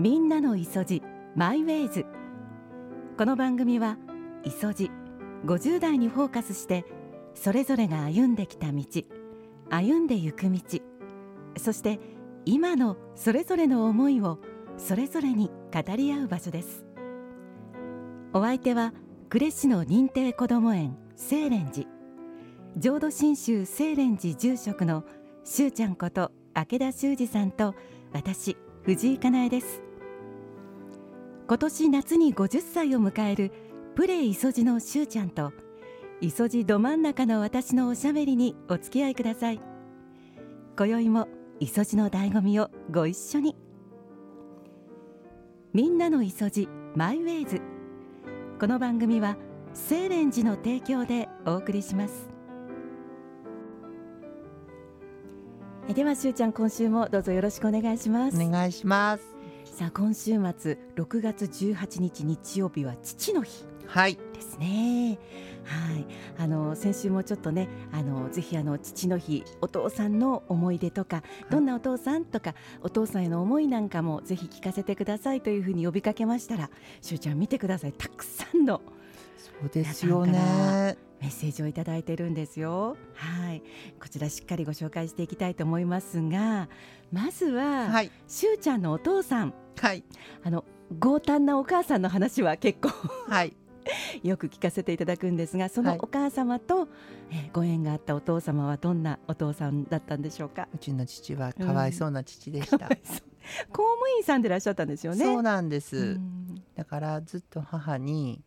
みんなの磯路マイウェイズ。この番組は磯路50代にフォーカスしてそれぞれが歩んできた道歩んでゆく道そして今のそれぞれの思いをそれぞれに語り合う場所です。お相手は呉市の認定こども園清蓮寺浄土真宗清蓮寺住職のしゅうちゃんこと明田修二さんと私藤井かなえです。今年夏に50歳を迎えるプレイ磯路のしゅうちゃんと磯路ど真ん中の私のおしゃべりにお付き合いください。今宵も磯路の醍醐味をご一緒に。みんなの磯路マイウェイズ。この番組は清蓮寺の提供でお送りします。えではしゅうちゃん今週もどうぞよろしくお願いします。お願いしますさあ今週末6月18日日曜日は父の日はい。ですね。はい。あの先週もちょっとねあのぜひあの父の日お父さんの思い出とかどんなお父さんとかお父さんへの思いなんかもぜひ聞かせてくださいというふうに呼びかけましたらしゅうちゃん見てください。たくさんのそうですよね。メッセージをいただいてるんですよ。はい。こちらしっかりご紹介していきたいと思いますがまずは、はい。しゅうちゃんのお父さんはい。あの強胆なお母さんの話は結構はい。よく聞かせていただくんですがそのはい。お母様と、えーご縁があったお父様はどんなお父さんだったんでしょうか？うちの父はかわいそうな父でした、う公務員さんでいらっしゃったんですよね。そうなんです、うん。だからずっと母に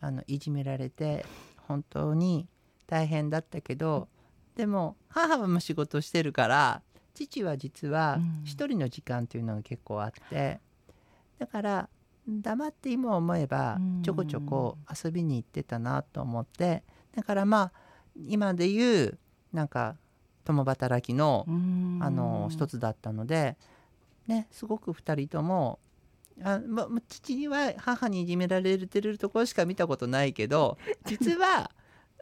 あのいじめられて本当に大変だったけどでも母はもう仕事してるから父は実はうん。一人の時間っていうのが結構あってだから黙って今思えばうん。ちょこちょこ遊びに行ってたなと思ってだからまあ今で言うなんか共働きのうん。あの一つだったので、ね、すごく2人ともあ、ま、ま父には母にいじめられてるところしか見たことないけど実は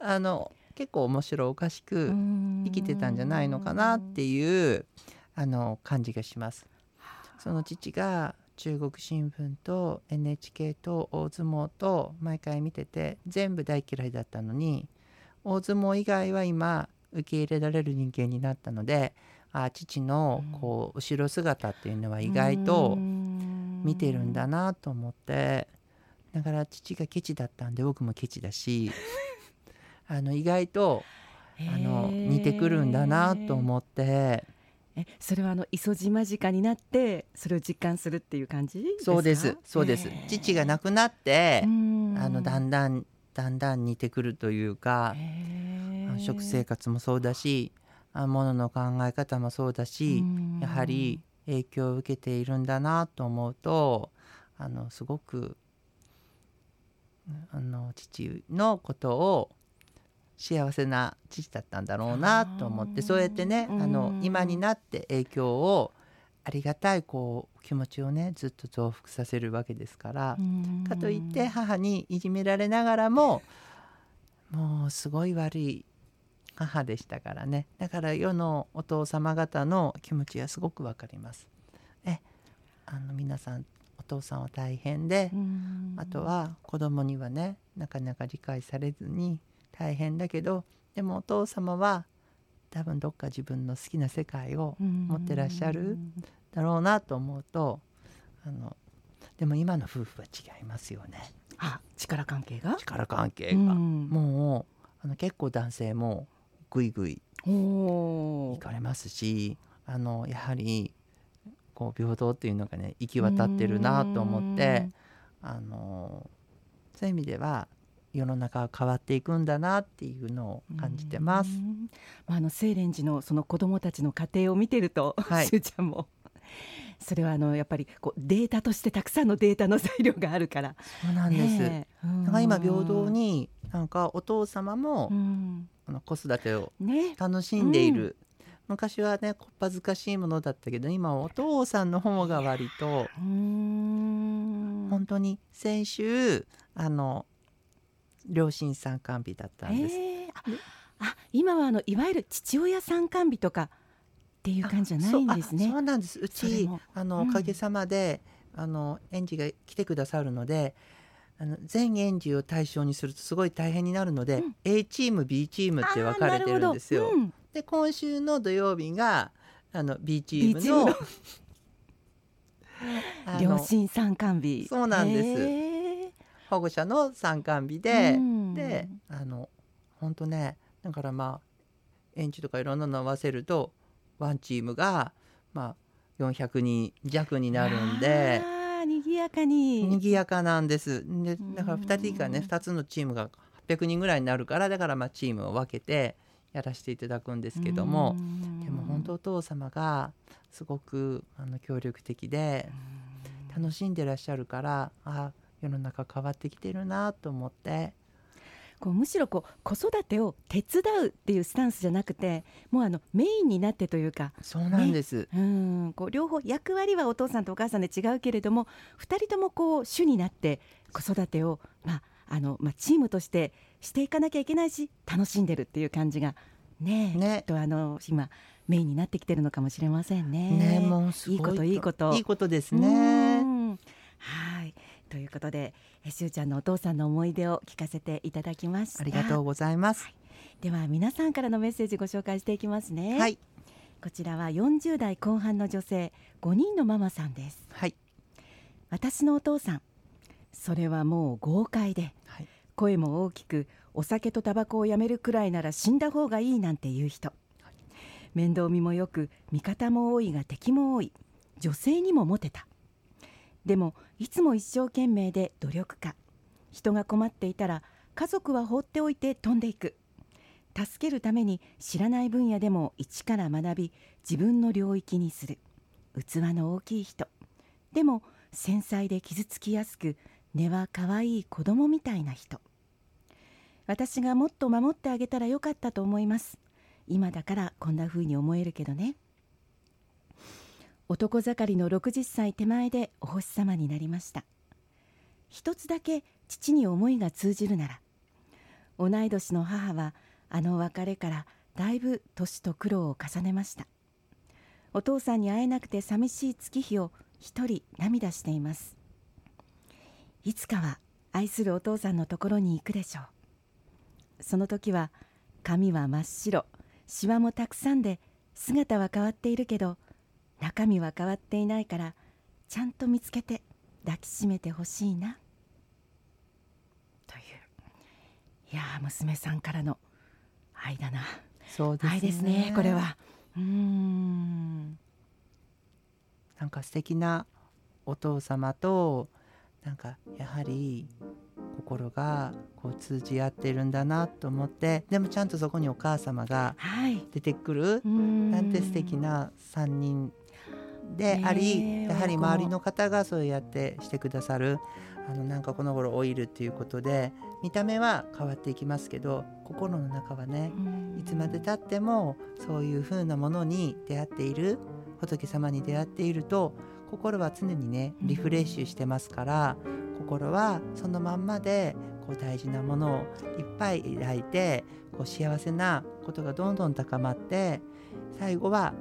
あの結構面白おかしく生きてたんじゃないのかなっていうあの感じがします。その父が中国新聞と NHK と大相撲と毎回見てて全部大嫌いだったのに大相撲以外は今受け入れられる人間になったのであ父のこう後ろ姿っていうのは意外と見てるんだなと思ってだから父がケチだったんで僕もケチだしあの意外とあの似てくるんだなと思って。えそれはあの磯島近になってそれを実感するっていう感じですか？そうですそうです。父が亡くなってうん。あのだんだんだんだん似てくるというか食生活もそうだしあ物の考え方もそうだしうん。やはり影響を受けているんだなと思うとあのすごくあの父のことを幸せな父だったんだろうなと思ってそうやってねあのうん今になって影響をありがたいこう気持ちをねずっと増幅させるわけですから。うん。かといって母にいじめられながらももうすごい悪い母でしたからね。だから世のお父様方の気持ちはすごくわかります。えあの皆さんお父さんは大変でうん。あとは子供にはねなかなか理解されずに大変だけどでもお父様は多分どっか自分の好きな世界を持ってらっしゃるだろうなと思うとあのでも今の夫婦は違いますよね。あ力関係が？力関係が、うん。もうあの結構男性もぐいぐい行かれますしあのやはりこう平等っていうのがね行き渡ってるなと思ってあのそういう意味では世の中は変わっていくんだなっていうのを感じてます。うん。まあ、あの清蓮寺のその子どもたちの家庭を見てると、はい。しゅうちゃんも。それはあのやっぱりこうデータとしてたくさんのデータの材料があるから。そうなんです、ねえ。うん。だから今平等になんかお父様もうん。あの子育てをね。楽しんでいる、昔はねこっぱずかしいものだったけど今はお父さんの方が割と本当に先週あの両親参観日だったんです、えー。ああ今はあのいわゆる父親参観日とかっていう感じじゃないんですね。そうなんです。うちあの、うん。おかげさまであの園児が来てくださるのであの全園児を対象にするとすごい大変になるので、うん。A チーム B チームって分かれてるんですよ。うん。で今週の土曜日があの B チームの両親 参観日。そうなんです保護者の参観日で、うん。であの本当ねだからまあ園児とかいろんなの合わせるとワンチームがまあ400人弱になるんで賑やかに。賑やかなんです。でん。だから2人がね2つのチームが800人ぐらいになるからだからまあチームを分けてやらせていただくんですけどもうん。でも本当お父様がすごくあの協力的で楽しんでらっしゃるからあ世の中変わってきてるなと思って。こうむしろこう子育てを手伝うっていうスタンスじゃなくてもうあのメインになってというかそうなんです、うん。こう両方役割はお父さんとお母さんで違うけれども2人ともこう主になって子育てを、まああのまあ、チームとしてしていかなきゃいけないし楽しんでるっていう感じがねえね。とあの今メインになってきてるのかもしれませんね。ねもうすごいいこといいこと。いいことですうね。ん。はいということでえしゅうちゃんのお父さんの思い出を聞かせていただきました。ありがとうございます。では皆さんからのメッセージご紹介していきますね。はい。こちらは40代後半の女性5人のママさんです。はい。私のお父さんそれはもう豪快ではい。声も大きくお酒とタバコをやめるくらいなら死んだ方がいいなんて言う人。面倒見もよく味方も多いが敵も多い。女性にもモテたでもいつも一生懸命で努力家。人が困っていたら家族は放っておいて飛んでいく。助けるために知らない分野でも一から学び自分の領域にする。器の大きい人。でも繊細で傷つきやすく根は可愛い子供みたいな人。私がもっと守ってあげたらよかったと思います。今だからこんな風に思えるけどね。男盛りの60歳手前でお星様になりました。一つだけ父に思いが通じるなら同い年の母はあの別れからだいぶ年と苦労を重ねました。お父さんに会えなくて寂しい月日を一人涙しています。いつかは愛するお父さんのところに行くでしょう。その時は髪は真っ白シワもたくさんで姿は変わっているけど中身は変わっていないからちゃんと見つけて抱きしめてほしいな。という。いやー娘さんからの愛だな。そうですね。愛ですねこれは。うーん。なんか素敵なお父様となんかやはり心がこう通じ合ってるんだなと思ってでもちゃんとそこにお母様がはい。出てくるうーん。なんて素敵な3人であり、やはり周りの方がそうやってしてくださるあのなんかこの頃オイルっていうことで見た目は変わっていきますけど心の中はねうん。いつまでたってもそういう風なものに出会っている仏様に出会っていると心は常にねリフレッシュしてますから、心はそのまんまでこう大事なものをいっぱい抱いてこう幸せなことがどんどん高まって最後は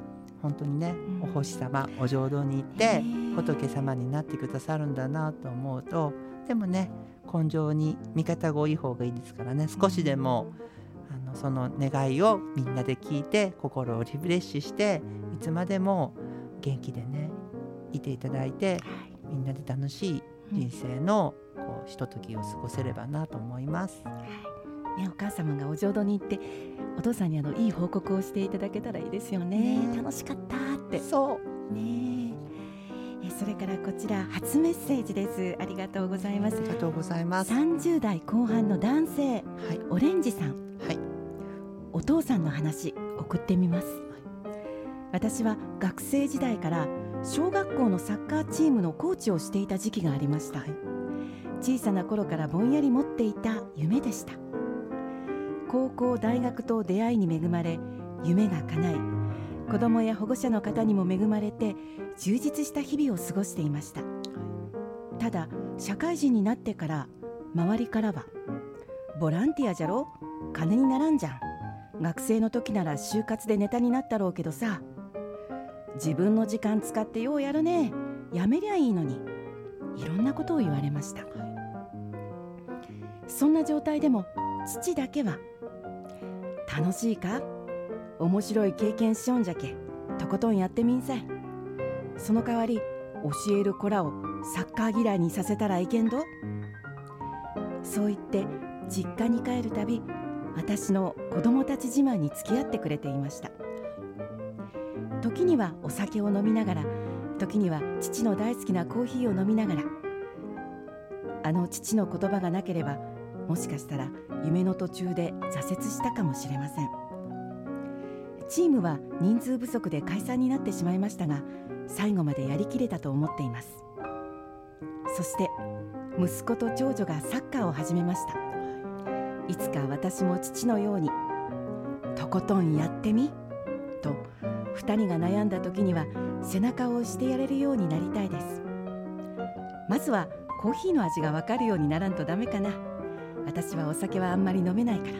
本当にね、うん。お星様お浄土に行って仏様になってくださるんだなと思うとでもね根性に味方が多い方がいいですからね少しでも、あのその願いをみんなで聞いて心をリフレッシュしていつまでも元気でねいていただいてみんなで楽しい人生のこうひとときを過ごせればなと思います。ね、お母様がお浄土に行ってお父さんにあのいい報告をしていただけたらいいですよね。ね。楽しかったって。そう。ね。えそれからこちら初メッセージです。ありがとうございます。ありがとうございます。は30代後半の男性い。オレンジさん。はい。お父さんの話送ってみます。私は学生時代から小学校のサッカーチームのコーチをしていた時期がありました、はい。小さな頃からぼんやり持っていた夢でした高校大学と出会いに恵まれ夢が叶い子供や保護者の方にも恵まれて充実した日々を過ごしていました。ただ社会人になってから周りからはボランティアじゃろ金にならんじゃん学生の時なら就活でネタになったろうけどさ自分の時間使ってようやるねやめりゃいいのにいろんなことを言われました、そんな状態でも父だけは楽しいか？面白い経験しよんじゃけ。とことんやってみんさいその代わり教える子らをサッカー嫌いにさせたらいけんど？そう言って実家に帰るたび私の子供たち自慢に付き合ってくれていました。時にはお酒を飲みながら時には父の大好きなコーヒーを飲みながら。あの父の言葉がなければもしかしたら夢の途中で挫折したかもしれません。チームは人数不足で解散になってしまいましたが最後までやりきれたと思っています。そして息子と長女がサッカーを始めました。いつか私も父のようにとことんやってみと2人が悩んだ時には背中を押してやれるようになりたいです。まずはコーヒーの味がわかるようにならんとダメかな。私はお酒はあんまり飲めないから。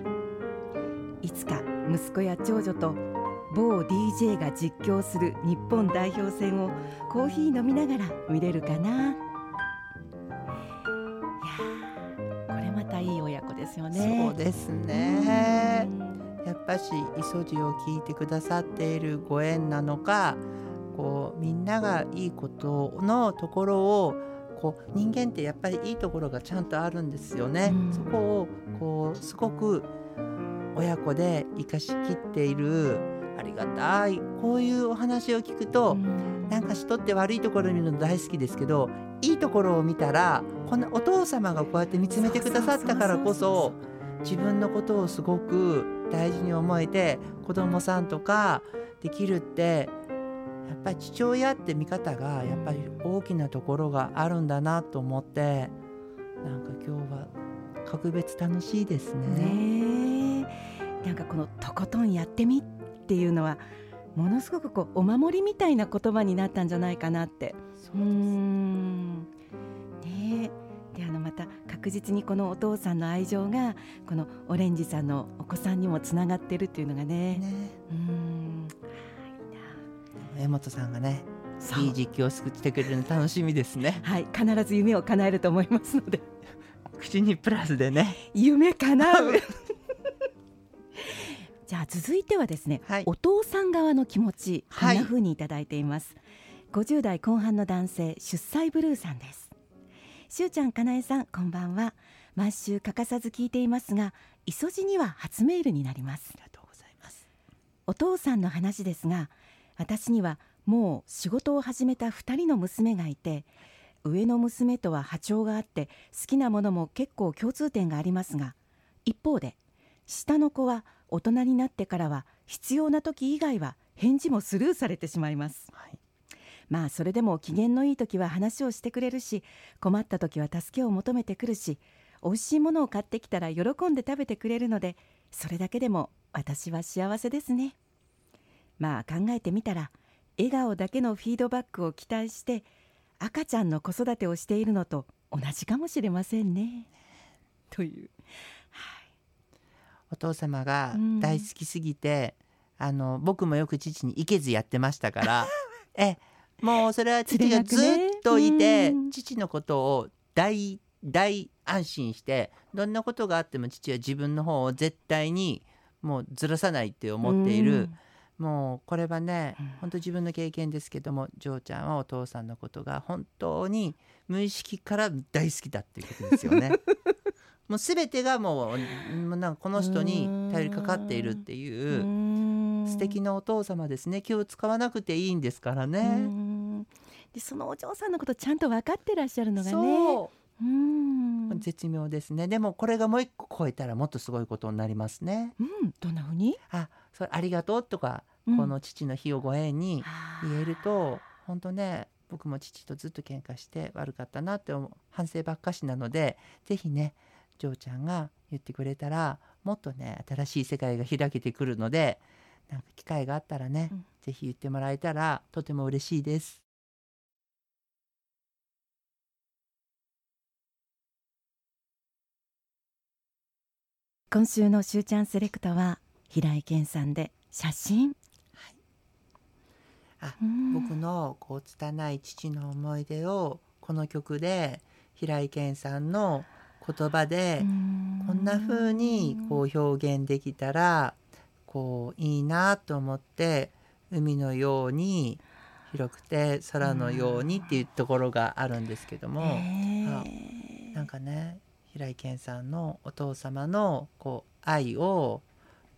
いつか息子や長女と某 DJ が実況する日本代表戦をコーヒー飲みながら見れるかな。いやーこれまたいい親子ですよね。そうですね。うん。やっぱし磯路を聞いてくださっているご縁なのかこうみんながいいことのところをこう人間ってやっぱりいいところがちゃんとあるんですよね。うん。そこをこうすごく親子で生かしきっているありがたいこういうお話を聞くと、うん。なんか人って悪いところを見るの大好きですけどいいところを見たらこんなお父様がこうやって見つめてくださったからこそ自分のことをすごく大事に思えて子供さんとかできるってやっぱり父親って見方がやっぱり大きなところがあるんだなと思ってなんか今日は格別楽しいですね。ねえ。なんかこの「とことんやってみ」っていうのはものすごくこうお守りみたいな言葉になったんじゃないかなって。そううーん。ねえ。であのまた確実にこのお父さんの愛情がこのオレンジさんのお子さんにもつながってるっていうのがね。ね。うーん江本さんがねいい実況を作ってくれるの楽しみですね。はい必ず夢を叶えると思いますので。口にプラスでね。夢叶う。じゃあ続いてはですね、はい。お父さん側の気持ちこはい。んな風にいただいています、50代後半の男性出産ブルーさんです。しゅうちゃんかなえさんこんばんは。毎週欠かさず聞いていますが磯路には初メールになります。ありがとうございます。お父さんの話ですが私にはもう仕事を始めた2人の娘がいて上の娘とは波長があって好きなものも結構共通点がありますが一方で下の子は大人になってからは必要な時以外は返事もスルーされてしまいますはい。まあそれでも機嫌のいい時は話をしてくれるし困った時は助けを求めてくるし美味しいものを買ってきたら喜んで食べてくれるのでそれだけでも私は幸せですねまあ考えてみたら笑顔だけのフィードバックを期待して赤ちゃんの子育てをしているのと同じかもしれませんね。という。お父様がうん。大好きすぎて、あの僕もよく父に行けずやってましたから えもうそれは父がずっといて、うん。父のことを大大安心してどんなことがあっても父は自分の方を絶対にもうずらさないって思っている、もうこれはね、うん。本当自分の経験ですけどもジョーちゃんはお父さんのことが本当に無意識から大好きだっていうことですよね。もう全てがもうなんかこの人に頼りかかっているっていううん。素敵なお父様ですね。気を使わなくていいんですからうね。ん。でそのお嬢さんのことちゃんと分かってらっしゃるのがね。そう。うん絶妙ですね。でもこれがもう一個超えたらもっとすごいことになりますね。うん、どんな風に、あそれありがとうとか、うん。この父の日をご縁にはあ言えると本当ね僕も父とずっと喧嘩して悪かったなって思う反省ばっかしなのでぜひねジョーちゃんが言ってくれたらもっとね新しい世界が開けてくるのでなんか機会があったらね、うん。ぜひ言ってもらえたらとても嬉しいです。今週のしゅうちゃんセレクトは平井堅さんで写真、あうん。僕のこう拙い父の思い出をこの曲で平井堅さんの言葉でこんな風にこう表現できたらこういいなと思って海のように広くて空のようにっていうところがあるんですけども、あなんかね平井堅さんのお父様のこう愛を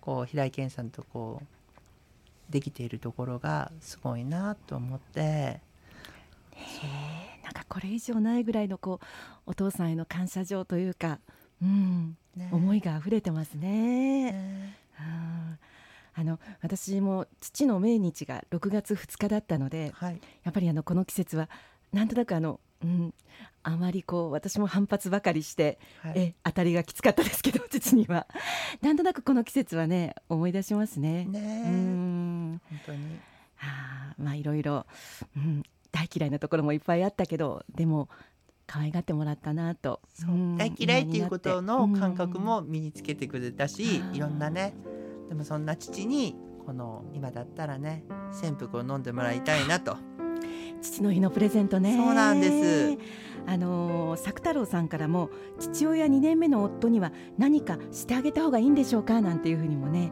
こう平井堅さんとこうできているところがすごいなと思って。なんかこれ以上ないぐらいのこうお父さんへの感謝状というか、うん。ね。思いが溢れてますね。ね。うんあの私も父の命日が6月2日だったのではい。やっぱりあのこの季節はなんとなくあの、うん、あまりこう私も反発ばかりして、はい。え当たりがきつかったですけど父には。なんとなくこの季節はね思い出しますね。ねうん。本当に。あーまあいろいろ、うん、大嫌いなところもいっぱいあったけどでも可愛がってもらったなと、う。ん大嫌いっていうことの感覚、も身につけてくれたし、うんいろんなねでもそんな父にこの今だったらね潜伏を飲んでもらいたいなと。うん父の日のプレゼントね。そうなんです。あのー作太郎さんからも父親2年目の夫には何かしてあげた方がいいんでしょうか？なんていうふうにもね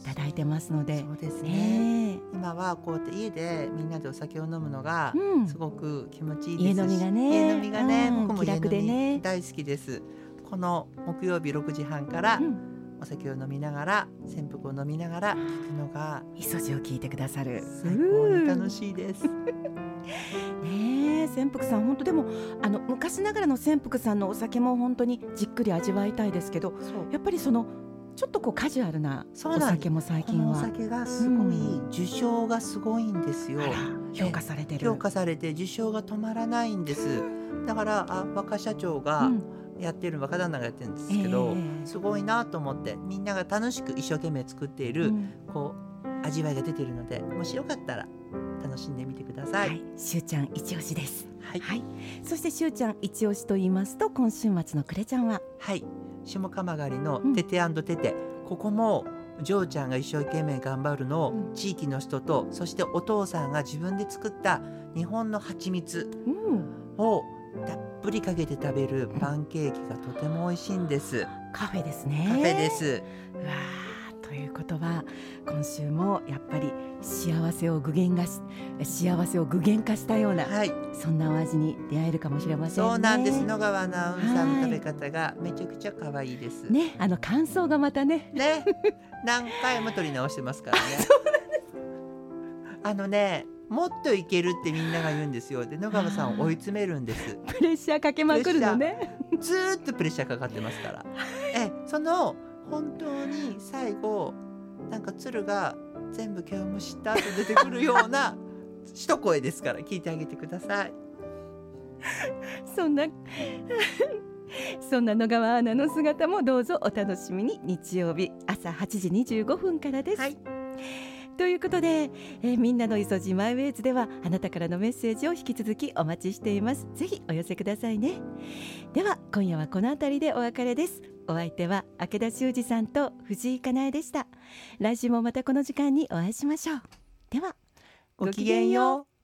い。ただいてますので。そうですね。ね今はこうやって家でみんなでお酒を飲むのがえうん。すごく気持ちいいです。し家飲みがね。家飲みがね、うん。気僕も家でね。み大好きです。この木曜日6時半からうん。お酒を飲みながら潜伏を飲みながら聞くのが磯路を聞いてくださる。最高に楽いしいです。ねえ潜伏さん本当でもあの昔ながらの潜伏さんのお酒も本当にじっくり味わいたいですけどやっぱりそのちょっとこうカジュアルなお酒も最近は。酒がすごい、う受賞がすごいんですよ。評価されてる。評価されて受賞が止まらないんです。だからあ若社長がうん。やってる若旦那がやってるんですけど、ええ。すごいなと思ってみんなが楽しく一生懸命作っている、うん。こう味わいが出てるのでもしよかったら楽しんでみてくださ。はいい、しゅうちゃん一押しです。はい、はい、そしてしゅうちゃん一押しと言いますと今週末のくれちゃんは？はい、下鎌狩りのうんテテテテ、ここもジョーちゃんが一生懸命頑張るのを、うん地域の人とそしてお父さんが自分で作った日本の蜂蜜うんをたっぷりかけて食べるパンケーキがとても美味しいんです。カフェですね。カフェです。うわーということは今週もやっぱり幸せを具現化し幸せを具現化したようなはい、そんなお味に出会えるかもしれませんね。そうなんです。野川アナウンサーはいの食べ方がめちゃくちゃ可愛いです。ね、あの感想がまたね。ね、何回も撮り直してますからね。あのね、もっといけるってみんなが言うんですよ。で、野川さんを追い詰めるんです。プレッシャーかけまくるのね。ずーっとプレッシャーかかってますから。え、その本当に 最後なんか鶴が全部毛をむしった後出てくるような 一声ですから聞いてあげてください。そんな そんな野川アナの姿もどうぞお楽しみに。日曜日朝8時25分からです。はい。ということで、えーみんなの磯じマイウェイズではあなたからのメッセージを引き続きお待ちしています。ぜひお寄せくださいね。では今夜はこの辺りでお別れですお相手は明田修二さんと藤井かなえでした来週もまたこの時間にお会いしましょうではごきげんよう。